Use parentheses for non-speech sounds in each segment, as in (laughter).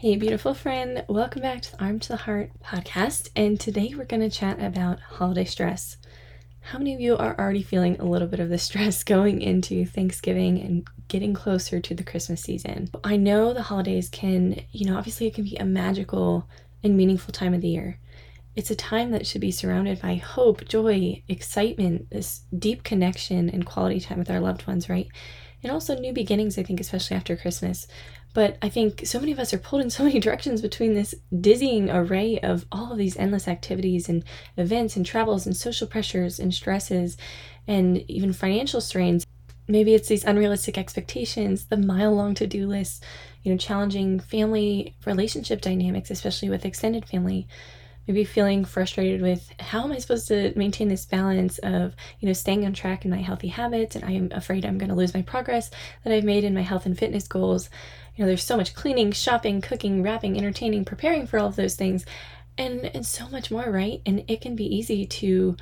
Hey, beautiful friend. Welcome back to the Arm to the Heart podcast. And today we're going to chat about holiday stress. How many of you are already feeling a little bit of the stress (laughs) going into Thanksgiving and getting closer to the Christmas season? I know the holidays can, you know, obviously it can be a magical and meaningful time of the year. It's a time that should be surrounded by hope, joy, excitement, this deep connection and quality time with our loved ones, right? And also new beginnings, I think, especially after Christmas. But I think so many of us are pulled in so many (laughs) directions between this dizzying array of all of these endless activities and events and travels and social pressures and stresses and even financial strains. Maybe it's these unrealistic expectations, the mile long to do lists, you know, challenging family relationship dynamics, especially with extended family maybe feeling frustrated with how am I supposed to maintain this balance of, you know, staying on track in my healthy habits and I am afraid I'm going to lose my progress that I've made in my health and fitness goals. You know, there's so much cleaning, shopping, cooking, wrapping, entertaining, preparing for all of those things and and so much more, right? And it can be easy to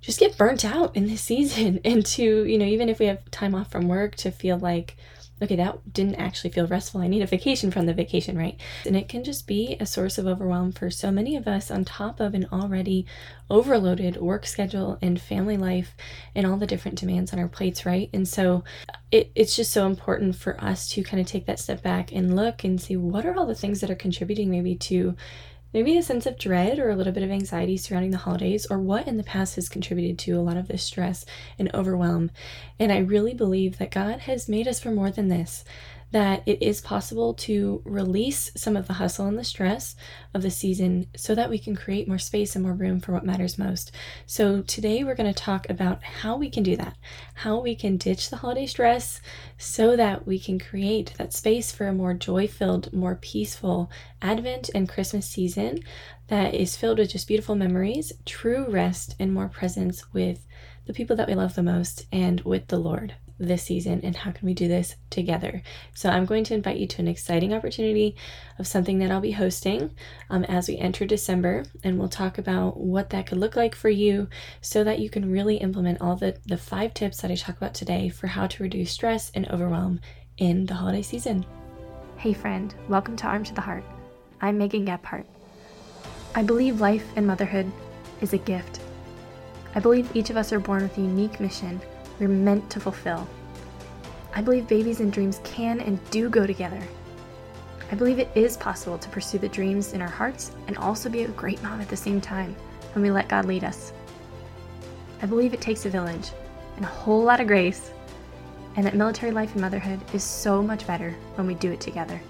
just get burnt out in this (laughs) season and to, you know, even if we have time off from work to feel like okay, that didn't actually feel restful. I need a vacation from the vacation, right? And it can just be a source of overwhelm for so many of us on top of an already overloaded work schedule and family life and all the different demands on our plates, right? And so it, it's just so important for us to kind of take that step back and look and see what are all the things that are contributing maybe to maybe a sense of dread or a little bit of anxiety surrounding the holidays, or what in the past has contributed to a lot of this stress and overwhelm. And I really believe that God has made us for more than this, that it is possible to release some of the hustle and the stress of the season so that we can create more space and more room for what matters most. So, today we're going to talk about how we can do that, how we can ditch the holiday stress so that we can create that space for a more joy filled, more peaceful Advent and Christmas season that is filled with just beautiful memories, true rest, and more presence with the people that we love the most and with the Lord this season and how can we do this together. So I'm going to invite you to an exciting opportunity of something that I'll be hosting um, as we enter December and we'll talk about what that could look like for you so that you can really implement all the, the five tips that I talk about today for how to reduce stress and overwhelm in the holiday season. Hey friend, welcome to Arm to the Heart. I'm Megan Gephardt. I believe life and motherhood is a gift. I believe each of us are born with a unique mission we're meant to fulfill. I believe babies and dreams can and do go together. I believe it is possible to pursue the dreams in our hearts and also be a great mom at the same time when we let God lead us. I believe it takes a village and a whole lot of grace, and that military life and motherhood is so much better when we do it together.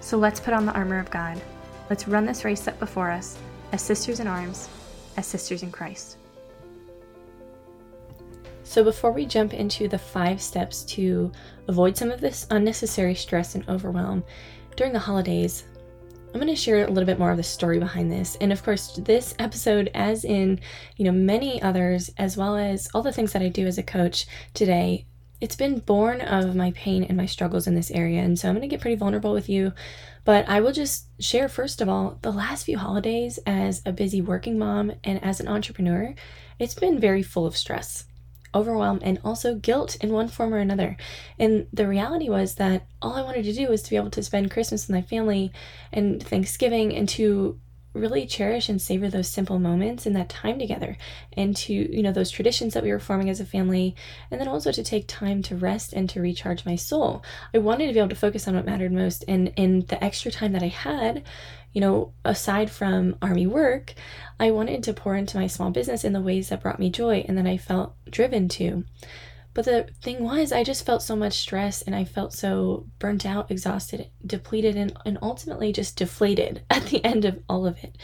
So let's put on the armor of God. Let's run this race set before us as sisters in arms, as sisters in Christ. So, before we jump into the five steps to avoid some of this unnecessary stress and overwhelm during the holidays, I'm going to share a little bit more of the story behind this. And of course, this episode, as in, you know, many others, as well as all the things that I do as a coach today, it's been born of my pain and my struggles in this area. And so I'm going to get pretty vulnerable with you. But I will just share, first of all, the last few holidays as a busy working mom and as an entrepreneur, it's been very full of stress overwhelm and also guilt in one form or another. And the reality was that all I wanted to do was to be able to spend Christmas with my family and Thanksgiving and to really cherish and savor those simple moments and that time together and to you know those traditions that we were forming as a family and then also to take time to rest and to recharge my soul i wanted to be able to focus on what mattered most and in the extra time that i had you know, aside from army work, I wanted to pour into my small business in the ways that brought me joy and that I felt driven to. But the thing was, I just felt so much stress and I felt so burnt out, exhausted, depleted, and, and ultimately just deflated (laughs) at the end of all of it.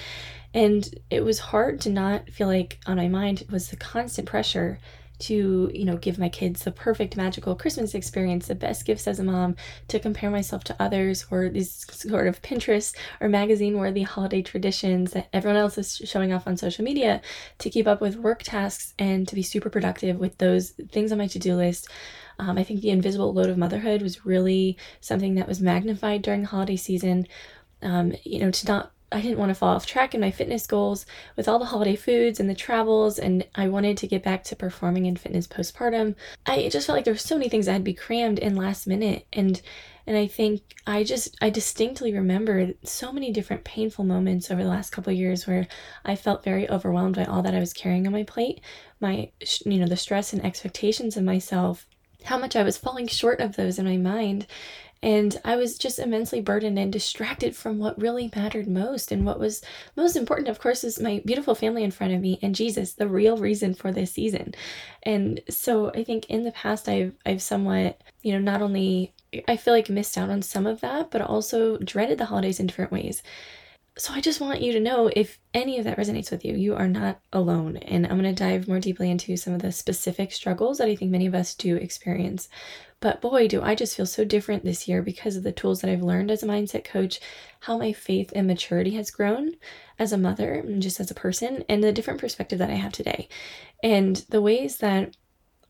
And it was hard to not feel like on my mind was the constant pressure to you know give my kids the perfect magical christmas experience the best gifts as a mom to compare myself to others or these sort of pinterest or magazine worthy holiday traditions that everyone else is showing off on social media to keep up with work tasks and to be super productive with those things on my to-do list. Um, i think the invisible load of motherhood was really something that was magnified during holiday season. Um, you know to not I didn't want to fall off track in my fitness goals with all the holiday foods and the travels, and I wanted to get back to performing in fitness postpartum. I just felt like there were so many things that had to be crammed in last minute, and And I think I just, I distinctly remember so many different painful moments over the last couple years where I felt very overwhelmed by all that I was carrying on my plate, my, you know, the stress and expectations of myself, how much I was falling short of those in my mind. And I was just immensely burdened and distracted from what really mattered most. And what was most important, of course, is my beautiful family in front of me and Jesus, the real reason for this season. And so I think in the past, I've, I've somewhat, you know, not only I feel like missed out on some of that, but also dreaded the holidays in different ways. So I just want you to know if any of that resonates with you, you are not alone. And I'm going to dive more deeply into some of the specific struggles that I think many of us do experience. But boy, do I just feel so different this year because of the tools that I've learned as a mindset coach, how my faith and maturity has grown as a mother and just as a person, and the different perspective that I have today. And the ways that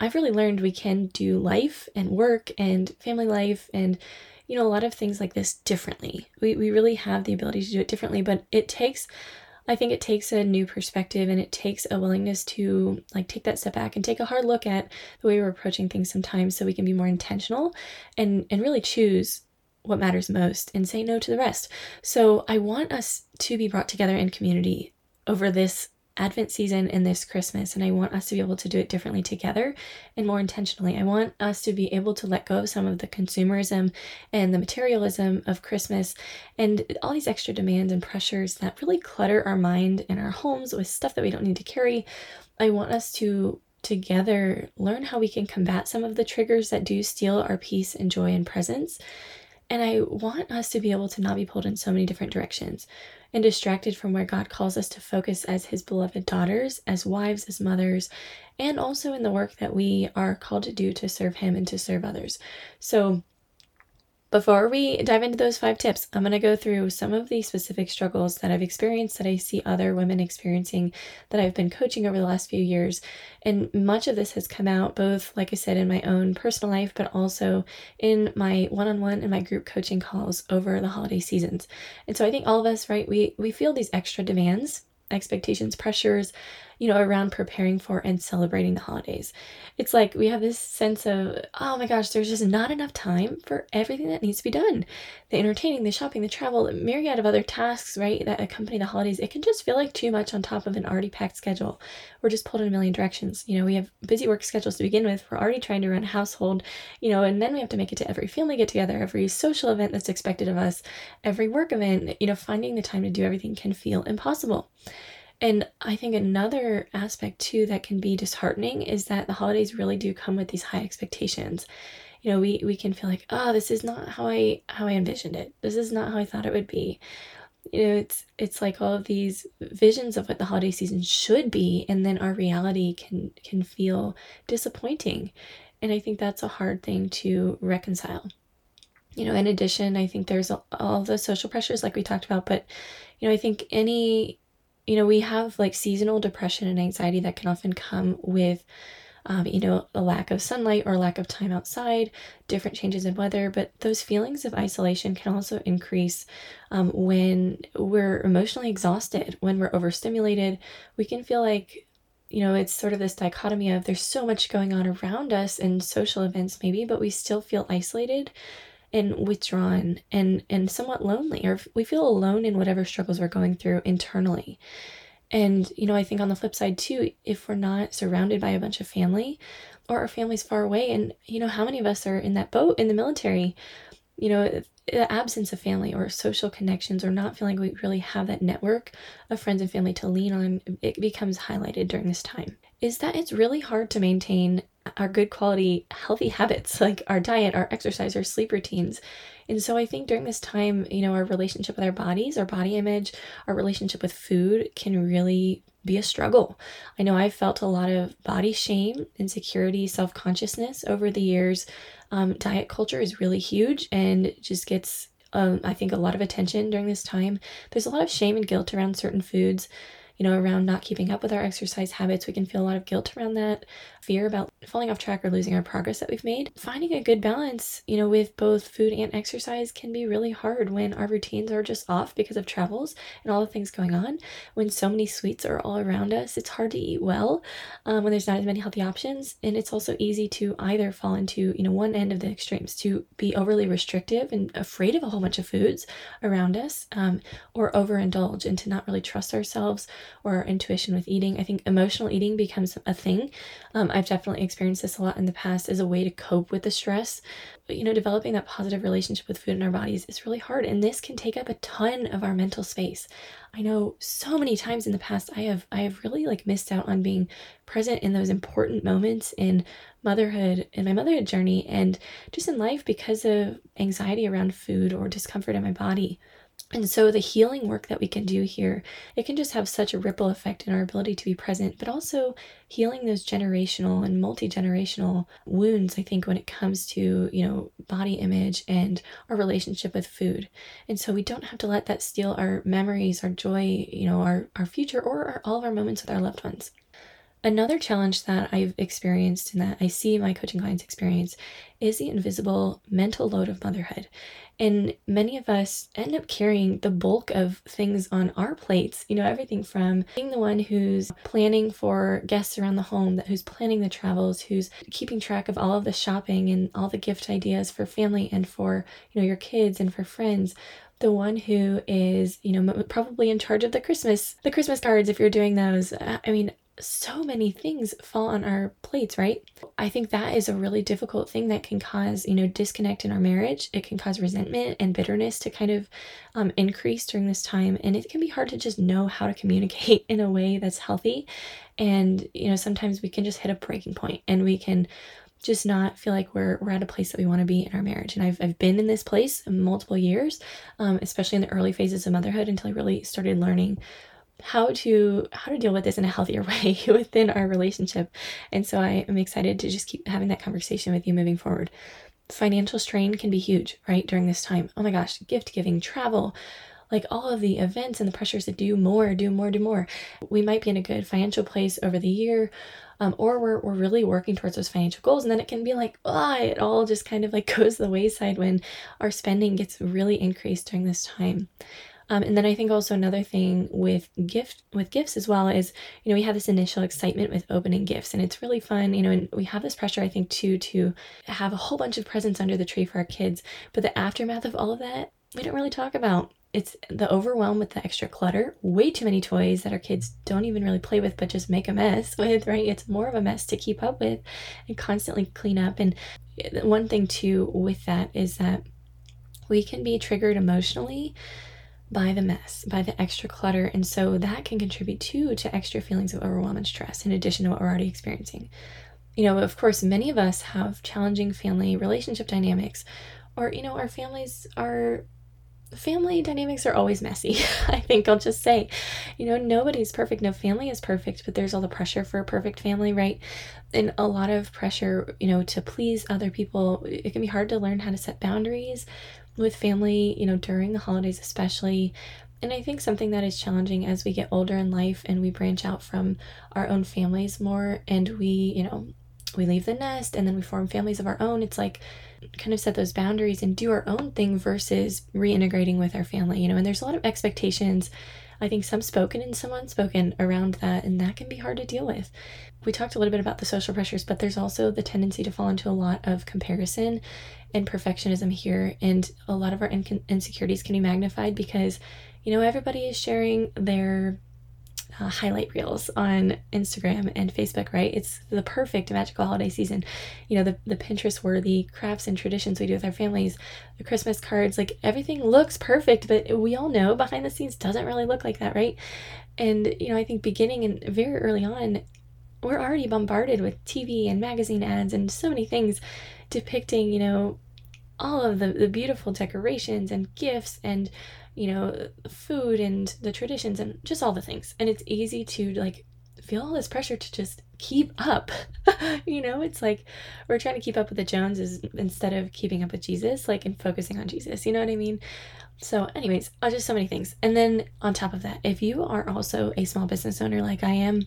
I've really learned we can do life and work and family life and you know a lot of things like this differently. We we really have the ability to do it differently, but it takes I think it takes a new perspective and it takes a willingness to like take that step back and take a hard look at the way we're approaching things sometimes so we can be more intentional and and really choose what matters most and say no to the rest. So I want us to be brought together in community over this Advent season and this Christmas, and I want us to be able to do it differently together and more intentionally. I want us to be able to let go of some of the consumerism and the materialism of Christmas and all these extra demands and pressures that really clutter our mind and our homes with stuff that we don't need to carry. I want us to together learn how we can combat some of the triggers that do steal our peace and joy and presence. And I want us to be able to not be pulled in so many different directions and distracted from where God calls us to focus as His beloved daughters, as wives, as mothers, and also in the work that we are called to do to serve Him and to serve others. So, before we dive into those five tips, I'm going to go through some of the specific struggles that I've experienced that I see other women experiencing that I've been coaching over the last few years. And much of this has come out both, like I said, in my own personal life, but also in my one on one and my group coaching calls over the holiday seasons. And so I think all of us, right, we, we feel these extra demands expectations, pressures, you know, around preparing for and celebrating the holidays. It's like we have this sense of, oh my gosh, there's just not enough time for everything that needs to be done. The entertaining, the shopping, the travel, the myriad of other tasks, right, that accompany the holidays. It can just feel like too much on top of an already packed schedule. We're just pulled in a million directions. You know, we have busy work schedules to begin with. We're already trying to run a household, you know, and then we have to make it to every family get together, every social event that's expected of us, every work event. You know, finding the time to do everything can feel impossible. And I think another aspect too that can be disheartening is that the holidays really do come with these high expectations. You know, we, we can feel like, oh, this is not how I how I envisioned it. This is not how I thought it would be. You know, it's it's like all of these visions of what the holiday season should be, and then our reality can can feel disappointing. And I think that's a hard thing to reconcile you know in addition i think there's all the social pressures like we talked about but you know i think any you know, we have like seasonal depression and anxiety that can often come with, um, you know, a lack of sunlight or lack of time outside, different changes in weather. But those feelings of isolation can also increase um, when we're emotionally exhausted, when we're overstimulated. We can feel like, you know, it's sort of this dichotomy of there's so much going on around us in social events, maybe, but we still feel isolated and withdrawn and and somewhat lonely or we feel alone in whatever struggles we're going through internally. And you know i think on the flip side too if we're not surrounded by a bunch of family or our family's far away and you know how many of us are in that boat in the military you know the absence of family or social connections or not feeling we really have that network of friends and family to lean on it becomes highlighted during this time. Is that it's really hard to maintain our good quality healthy habits (laughs) like our diet, our exercise, our sleep routines. And so I think during this time, you know, our relationship with our bodies, our body image, our relationship with food can really be a struggle. I know I've felt a lot of body shame, insecurity, self consciousness over the years. Um, diet culture is really huge and just gets, um, I think, a lot of attention during this time. There's a lot of shame and guilt around certain foods you know, around not keeping up with our exercise habits. We can feel a lot of guilt around that, fear about falling off track or losing our progress that we've made. Finding a good balance, you know, with both food and exercise can be really hard when our routines are just off because of travels and all the things going on. When so many sweets are all around us, it's hard to eat well um, when there's not as many healthy options. And it's also easy to either fall into, you know, one end of the extremes to be overly restrictive and afraid of a whole bunch of foods around us um, or overindulge and to not really trust ourselves or intuition with eating. I think emotional eating becomes a thing. Um, I've definitely experienced this a lot in the past as a way to cope with the stress. But, you know, developing that positive relationship with food in our bodies is really hard, and this can take up a ton of our mental space. I know so many times in the past I have I have really like missed out on being present in those important moments in motherhood in my motherhood journey and just in life because of anxiety around food or discomfort in my body. And so the healing work that we can do here, it can just have such a ripple effect in our ability to be present, but also healing those generational and multi-generational wounds, I think, when it comes to, you know, body image and our relationship with food. And so we don't have to let that steal our memories, our joy, you know, our, our future or our, all of our moments with our loved ones. Another challenge that I've experienced and that I see my coaching clients experience is the invisible mental load of motherhood. And many of us end up carrying the bulk of things on our plates. You know, everything from being the one who's planning for guests around the home, that who's planning the travels, who's keeping track of all of the shopping and all the gift ideas for family and for, you know, your kids and for friends, the one who is you know probably in charge of the christmas the christmas cards if you're doing those i mean so many things fall on our plates, right? I think that is a really difficult thing that can cause, you know, disconnect in our marriage. It can cause resentment and bitterness to kind of um, increase during this time. And it can be hard to just know how to communicate (laughs) in a way that's healthy. And, you know, sometimes we can just hit a breaking point and we can just not feel like we're, we're at a place that we want to be in our marriage. And I've, I've been in this place multiple years, um, especially in the early phases of motherhood until I really started learning how to how to deal with this in a healthier (laughs) way within our relationship. And so i am excited to just keep having that conversation with you moving forward. Financial strain can be huge right during this time. Oh my gosh gift giving travel like all of the events and the pressures to do more do more do more. We might be in a good financial place over the year um, or we're, we're really working towards those financial goals. And then it can be like ah it all just kind of like (laughs) goes the wayside when our spending gets really increased during this time um, and then I think also another thing with gift with gifts as well is you know we have this initial excitement with opening gifts and it's really fun you know and we have this pressure I think too to have a whole bunch of presents under the tree for our kids. But the aftermath of all of that we don't really talk about. It's the overwhelm with the extra clutter way too many toys that our kids don't even really play with but just make a mess (laughs) with right? It's more of a mess to keep up with and constantly clean up. And one thing too with that is that we can be triggered emotionally by the mess, by the extra clutter. And so that can contribute too to extra feelings of overwhelm and stress in addition to what we're already experiencing. You know, of course, many of us have challenging family relationship dynamics, or, you know, our families are. Family dynamics are always messy. (laughs) I think I'll just say, you know, nobody's perfect. No family is perfect, but there's all the pressure for a perfect family, right? And a lot of pressure, you know, to please other people. It can be hard to learn how to set boundaries with family, you know, during the holidays, especially. And I think something that is challenging as we get older in life and we branch out from our own families more and we, you know, we leave the nest and then we form families of our own. It's like kind of set those boundaries and do our own thing versus reintegrating with our family, you know, and there's a lot of expectations I think some spoken and some unspoken around that, and that can be hard to deal with. We talked a little bit about the social pressures, but there's also the tendency to fall into a lot of comparison and perfectionism here, and a lot of our in- insecurities can be magnified because, you know, everybody is sharing their uh, highlight reels on Instagram and Facebook, right? It's the perfect magical holiday season. You know, the, the Pinterest worthy crafts and traditions we do with our families, the Christmas cards, like everything looks perfect, but we all know behind the scenes doesn't really look like that, right? And, you know, I think beginning and very early on, we're already bombarded with TV and magazine ads and so many things depicting, you know, all of the, the beautiful decorations and gifts and you know, food and the traditions and just all the things. And it's easy to like feel all this pressure to just keep up. (laughs) you know, it's like we're trying to keep up with the Joneses instead of keeping up with Jesus, like and focusing on Jesus. You know what I mean? So, anyways, uh, just so many things. And then on top of that, if you are also a small business owner like I am,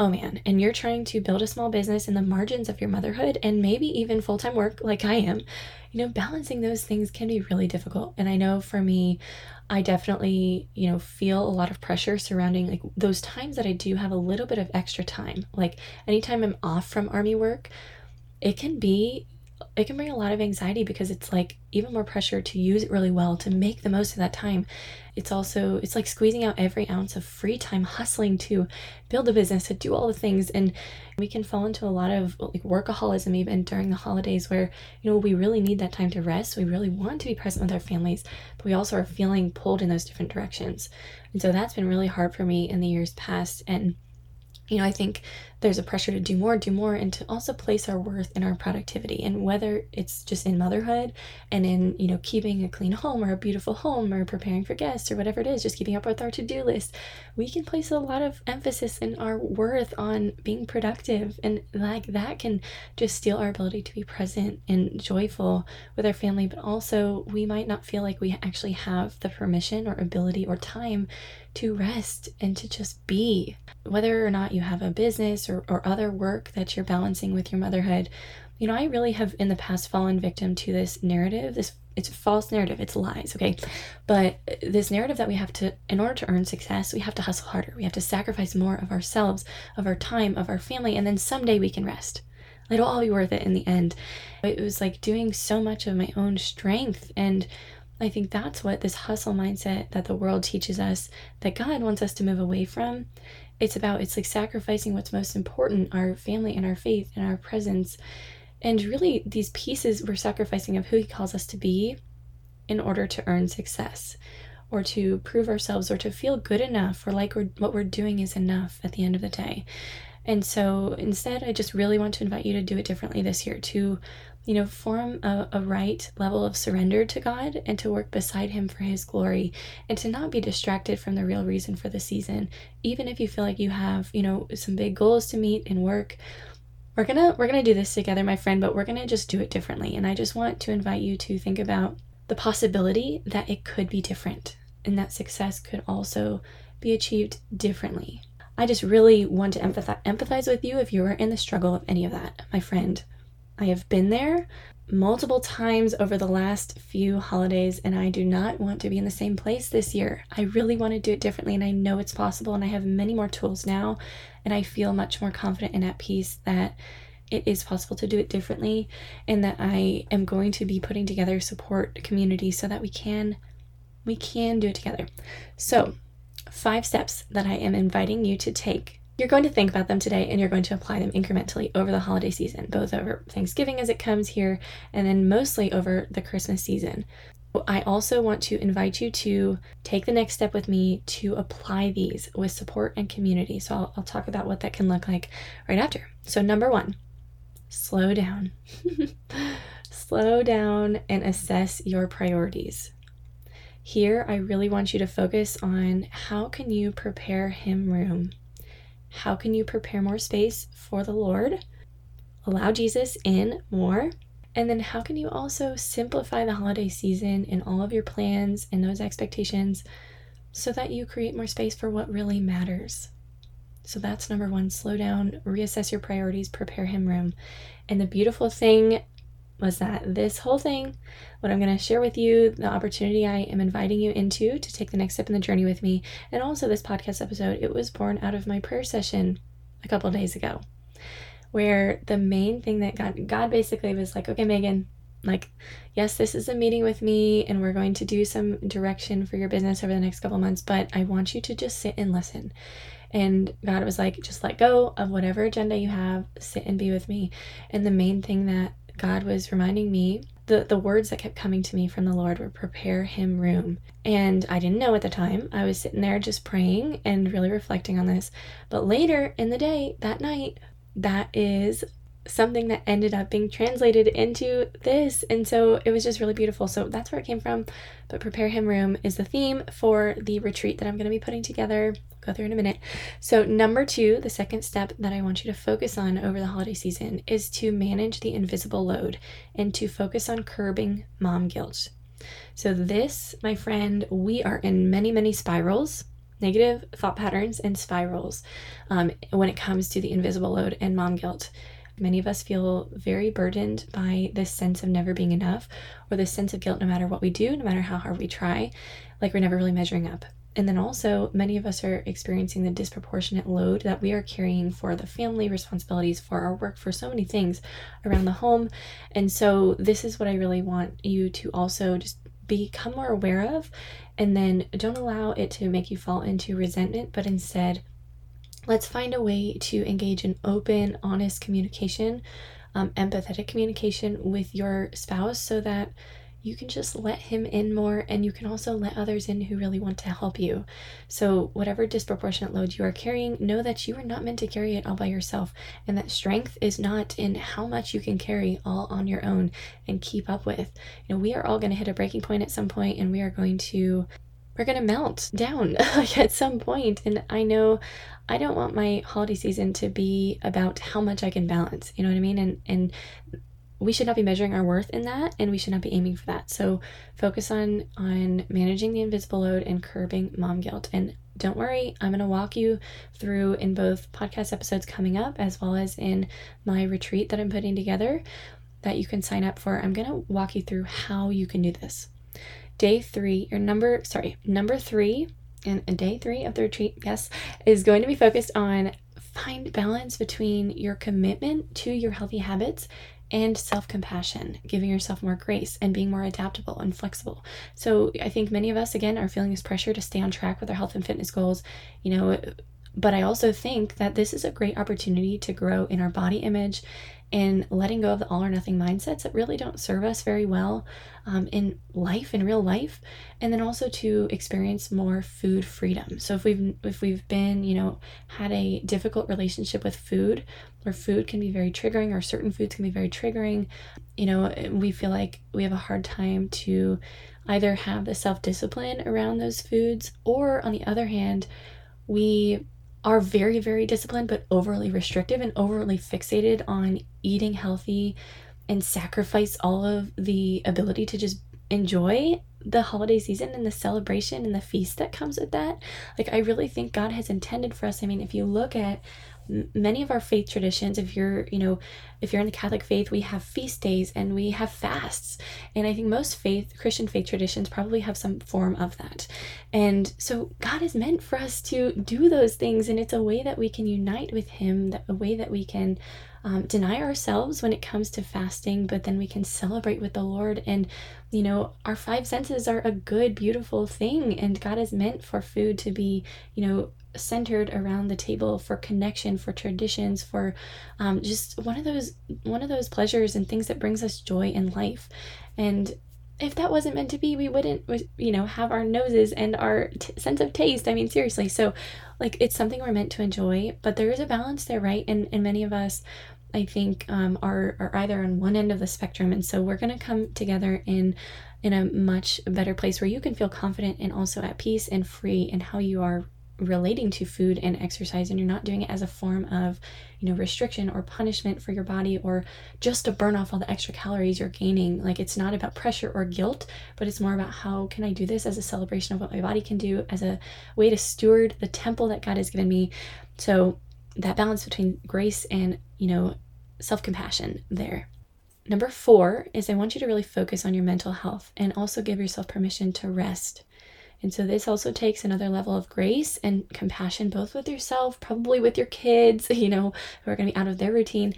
oh man, and you're trying to build a small business in the margins of your motherhood and maybe even full time work like I am, you know, balancing those things can be really difficult. And I know for me, I definitely, you know, feel a lot of pressure surrounding like those times that I do have a little bit of extra time. Like anytime I'm off from army work, it can be it can bring a lot of anxiety because it's like even more pressure to use it really well to make the most of that time. It's also it's like squeezing out every ounce of free time hustling to build a business to do all the things. And we can fall into a lot of like workaholism even during the holidays where you know we really need that time to rest. We really want to be present with our families but we also are feeling pulled in those different directions. And so that's been really hard for me in the years past. And you know, I think there's a pressure to do more, do more, and to also place our worth in our productivity. And whether it's just in motherhood and in, you know, keeping a clean home or a beautiful home or preparing for guests or whatever it is, just keeping up with our to do list, we can place a lot of emphasis in our worth on being productive. And like that can just steal our ability to be present and joyful with our family. But also, we might not feel like we actually have the permission or ability or time to rest and to just be. Whether or not you have a business or, or other work that you're balancing with your motherhood, you know, I really have in the past fallen victim to this narrative, this it's a false narrative, it's lies, okay? But this narrative that we have to, in order to earn success, we have to hustle harder. We have to sacrifice more of ourselves, of our time, of our family, and then someday we can rest. It'll all be worth it in the end. It was like doing so much of my own strength and I think that's what this hustle mindset that the world teaches us that God wants us to move away from. It's about, it's like sacrificing what's most important our family and our faith and our presence. And really, these pieces we're sacrificing of who He calls us to be in order to earn success or to prove ourselves or to feel good enough or like we're, what we're doing is enough at the end of the day. And so instead, I just really want to invite you to do it differently this year to you know, form a, a right level of surrender to God and to work beside Him for His glory and to not be distracted from the real reason for the season. Even if you feel like you have, you know, some big goals to meet in work, we're gonna we're gonna do this together, my friend, but we're gonna just do it differently. And I just want to invite you to think about the possibility that it could be different and that success could also be achieved differently. I just really want to empathize, empathize with you if you are in the struggle of any of that, my friend. I have been there multiple times over the last few holidays, and I do not want to be in the same place this year. I really want to do it differently, and I know it's possible, and I have many more tools now, and I feel much more confident and at peace that it is possible to do it differently, and that I am going to be putting together support community so that we can we can do it together. So, five steps that I am inviting you to take you're going to think about them today and you're going to apply them incrementally over the holiday season, both over Thanksgiving as it comes here and then mostly over the Christmas season. I also want to invite you to take the next step with me to apply these with support and community. So I'll, I'll talk about what that can look like right after. So, number one, slow down. (laughs) slow down and assess your priorities. Here, I really want you to focus on how can you prepare him room how can you prepare more space for the Lord? Allow Jesus in more. And then, how can you also simplify the holiday season and all of your plans and those expectations so that you create more space for what really matters? So, that's number one slow down, reassess your priorities, prepare Him room. And the beautiful thing was that this whole thing, what I'm going to share with you, the opportunity I am inviting you into to take the next step in the journey with me, and also this podcast episode, it was born out of my prayer session a couple days ago, where the main thing that God, God basically was like, okay, Megan, like, yes, this is a meeting with me, and we're going to do some direction for your business over the next couple months, but I want you to just sit and listen. And God was like, just let go of whatever agenda you have, sit and be with me. And the main thing that God was reminding me the, the words that kept coming to me from the Lord were prepare him room. And I didn't know at the time. I was sitting there just praying and really reflecting on this. But later in the day, that night, that is something that ended up being translated into this. And so it was just really beautiful. So that's where it came from. But Prepare Him Room is the theme for the retreat that I'm going to be putting together. I'll go through in a minute. So, number two, the second step that I want you to focus on over the holiday season is to manage the invisible load and to focus on curbing mom guilt. So, this, my friend, we are in many, many spirals, negative thought patterns and spirals um, when it comes to the invisible load and mom guilt. Many of us feel very burdened by this sense of never being enough or this sense of guilt no matter what we do, no matter how hard we try, like we're never really measuring up. And then also, many of us are experiencing the disproportionate load that we are carrying for the family responsibilities, for our work, for so many things around the home. And so, this is what I really want you to also just become more aware of. And then don't allow it to make you fall into resentment, but instead, let's find a way to engage in open, honest communication, um, empathetic communication with your spouse so that you can just let him in more and you can also let others in who really want to help you. So, whatever disproportionate load you are carrying, know that you are not meant to carry it all by yourself and that strength is not in how much you can carry all on your own and keep up with. You know, we are all going to hit a breaking point at some point and we are going to we're going to melt down (laughs) at some point and I know I don't want my holiday season to be about how much I can balance. You know what I mean? And and we should not be measuring our worth in that and we should not be aiming for that so focus on on managing the invisible load and curbing mom guilt and don't worry i'm going to walk you through in both podcast episodes coming up as well as in my retreat that i'm putting together that you can sign up for i'm going to walk you through how you can do this day three your number sorry number three and day three of the retreat yes is going to be focused on find balance between your commitment to your healthy habits and self compassion, giving yourself more grace and being more adaptable and flexible. So, I think many of us, again, are feeling this pressure to stay on track with our health and fitness goals, you know. But I also think that this is a great opportunity to grow in our body image and letting go of the all or nothing mindsets that really don't serve us very well um, in life in real life and then also to experience more food freedom. So if we've if we've been you know had a difficult relationship with food where food can be very triggering or certain foods can be very triggering you know we feel like we have a hard time to either have the self-discipline around those foods or on the other hand we are very, very disciplined, but overly restrictive and overly fixated on eating healthy and sacrifice all of the ability to just enjoy the holiday season and the celebration and the feast that comes with that. Like, I really think God has intended for us. I mean, if you look at many of our faith traditions if you're you know if you're in the catholic faith we have feast days and we have fasts. And i think most faith christian faith traditions probably have some form of that. And so god is meant for us to do those things and it's a way that we can unite with him that a way that we can um, deny ourselves when it comes to fasting but then we can celebrate with the lord. And you know our five senses are a good beautiful thing. And god is meant for food to be you know centered around the table for connection for traditions for um, just one of those one of those pleasures and things that brings us joy in life. And if that wasn't meant to be we wouldn't you know have our noses and our t- sense of taste. I mean seriously. So like it's something we're meant to enjoy but there is a balance there right? And and many of us i think um, are are either on one end of the spectrum and so we're going to come together in in a much better place where you can feel confident and also at peace and free in how you are relating to food and exercise and you're not doing it as a form of you know restriction or punishment for your body or just to burn off all the extra calories you're gaining. Like it's not about pressure or guilt but it's more about how can i do this as a celebration of what my body can do as a way to steward the temple that god has given me. So that balance between grace and you know self-compassion there. Number four is i want you to really focus on your mental health and also give yourself permission to rest and so this also takes another level of grace and compassion, both with yourself, probably with your kids, (laughs) you know, who are going to be out of their routine.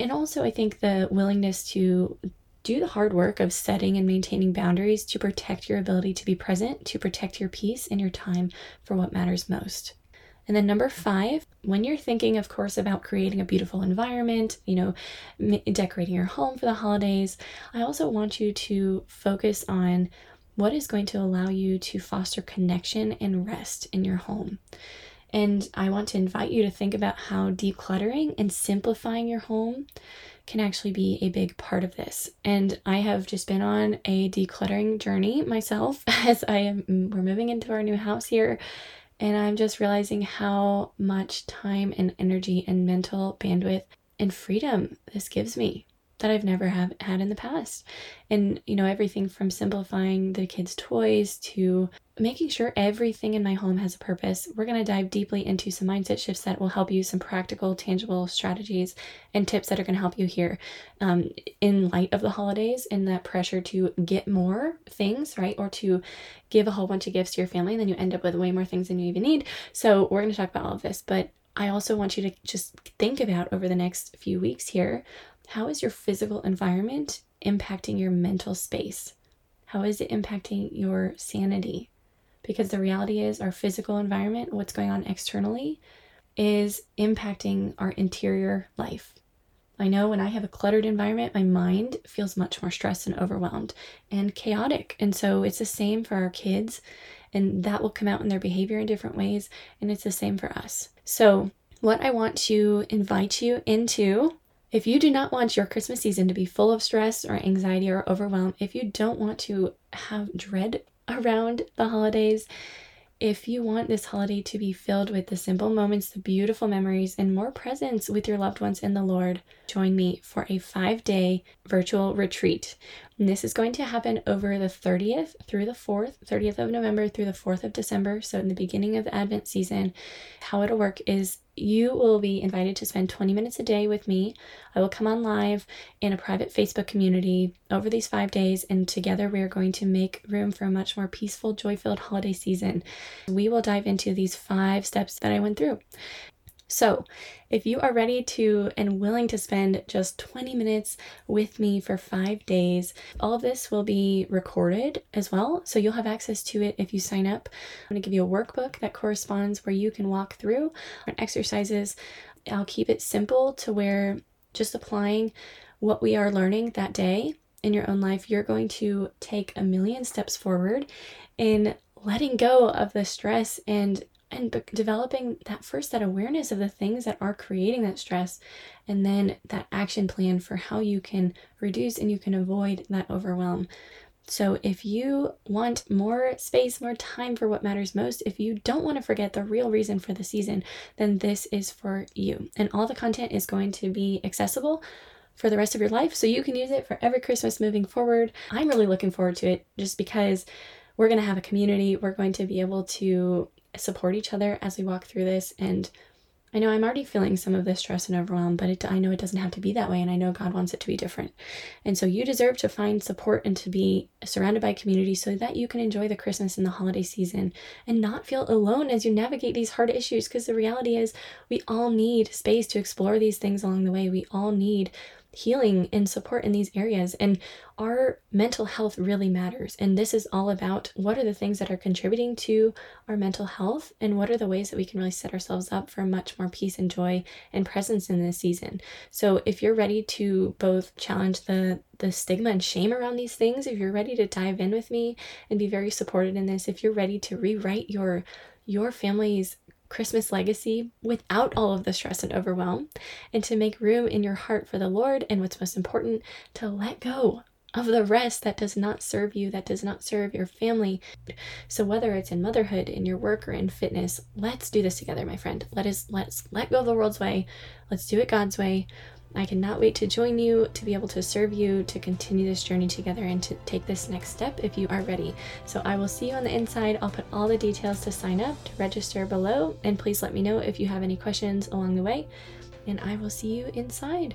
And also, I think the willingness to do the hard work of setting and maintaining boundaries to protect your ability to be present, to protect your peace and your time for what matters most. And then number five, when you're thinking, of course, about creating a beautiful environment, you know, decorating your home for the holidays, I also want you to focus on what is going to allow you to foster connection and rest in your home. And I want to invite you to think about how decluttering and simplifying your home can actually be a big part of this. And I have just been on a decluttering journey myself (laughs) as I am mm, we're moving into our new house here and I'm just realizing how much time and energy and mental bandwidth and freedom this gives me that I've never have had in the past. And you know, everything from simplifying the kids' toys to making sure everything in my home has a purpose. We're going to dive deeply into some mindset shifts that will help you, some practical, tangible strategies and tips that are going to help you here um, in light of the holidays and that pressure to get more things, right? Or to give a whole bunch of gifts to your family and then you end up with way more things than you even need. So, we're going to talk about all of this, but I also want you to just think about over the next few weeks here how is your physical environment impacting your mental space? How is it impacting your sanity? Because the reality is, our physical environment, what's going on externally, is impacting our interior life. I know when I have a cluttered environment, my mind feels much more stressed and overwhelmed and chaotic. And so it's the same for our kids, and that will come out in their behavior in different ways. And it's the same for us. So, what I want to invite you into if you do not want your Christmas season to be full of stress or anxiety or overwhelm, if you don't want to have dread around the holidays, if you want this holiday to be filled with the simple moments, the beautiful memories, and more presence with your loved ones in the Lord, join me for a five day virtual retreat. And this is going to happen over the 30th through the 4th, 30th of November through the 4th of December. So, in the beginning of the Advent season, how it'll work is you will be invited to spend 20 minutes a day with me. I will come on live in a private Facebook community over these five days, and together we are going to make room for a much more peaceful, joy filled holiday season. We will dive into these five steps that I went through. So, if you are ready to and willing to spend just 20 minutes with me for five days, all of this will be recorded as well. So, you'll have access to it if you sign up. I'm going to give you a workbook that corresponds where you can walk through exercises. I'll keep it simple to where just applying what we are learning that day in your own life, you're going to take a million steps forward in letting go of the stress and and developing that first that awareness of the things that are creating that stress and then that action plan for how you can reduce and you can avoid that overwhelm. So if you want more space more time for what matters most if you don't want to forget the real reason for the season then this is for you. And all the content is going to be accessible for the rest of your life so you can use it for every christmas moving forward. I'm really looking forward to it just because we're going to have a community. We're going to be able to support each other as we walk through this. And I know I'm already feeling some of this stress and overwhelm, but it, I know it doesn't have to be that way. And I know God wants it to be different. And so you deserve to find support and to be surrounded by community so that you can enjoy the Christmas and the holiday season and not feel alone as you navigate these hard issues. Because the reality is, we all need space to explore these things along the way. We all need healing and support in these areas. And our mental health really matters. And this is all about what are the things that are contributing to our mental health and what are the ways that we can really set ourselves up for much more peace and joy and presence in this season. So if you're ready to both challenge the the stigma and shame around these things, if you're ready to dive in with me and be very supported in this, if you're ready to rewrite your your family's Christmas legacy without all of the stress and overwhelm, and to make room in your heart for the Lord, and what's most important, to let go of the rest that does not serve you, that does not serve your family. So whether it's in motherhood, in your work, or in fitness, let's do this together, my friend. Let us let's let go of the world's way. Let's do it God's way. I cannot wait to join you, to be able to serve you, to continue this journey together, and to take this next step if you are ready. So I will see you on the inside. I'll put all the details to sign up, to register below, and please let me know if you have any questions along the way. And I will see you inside.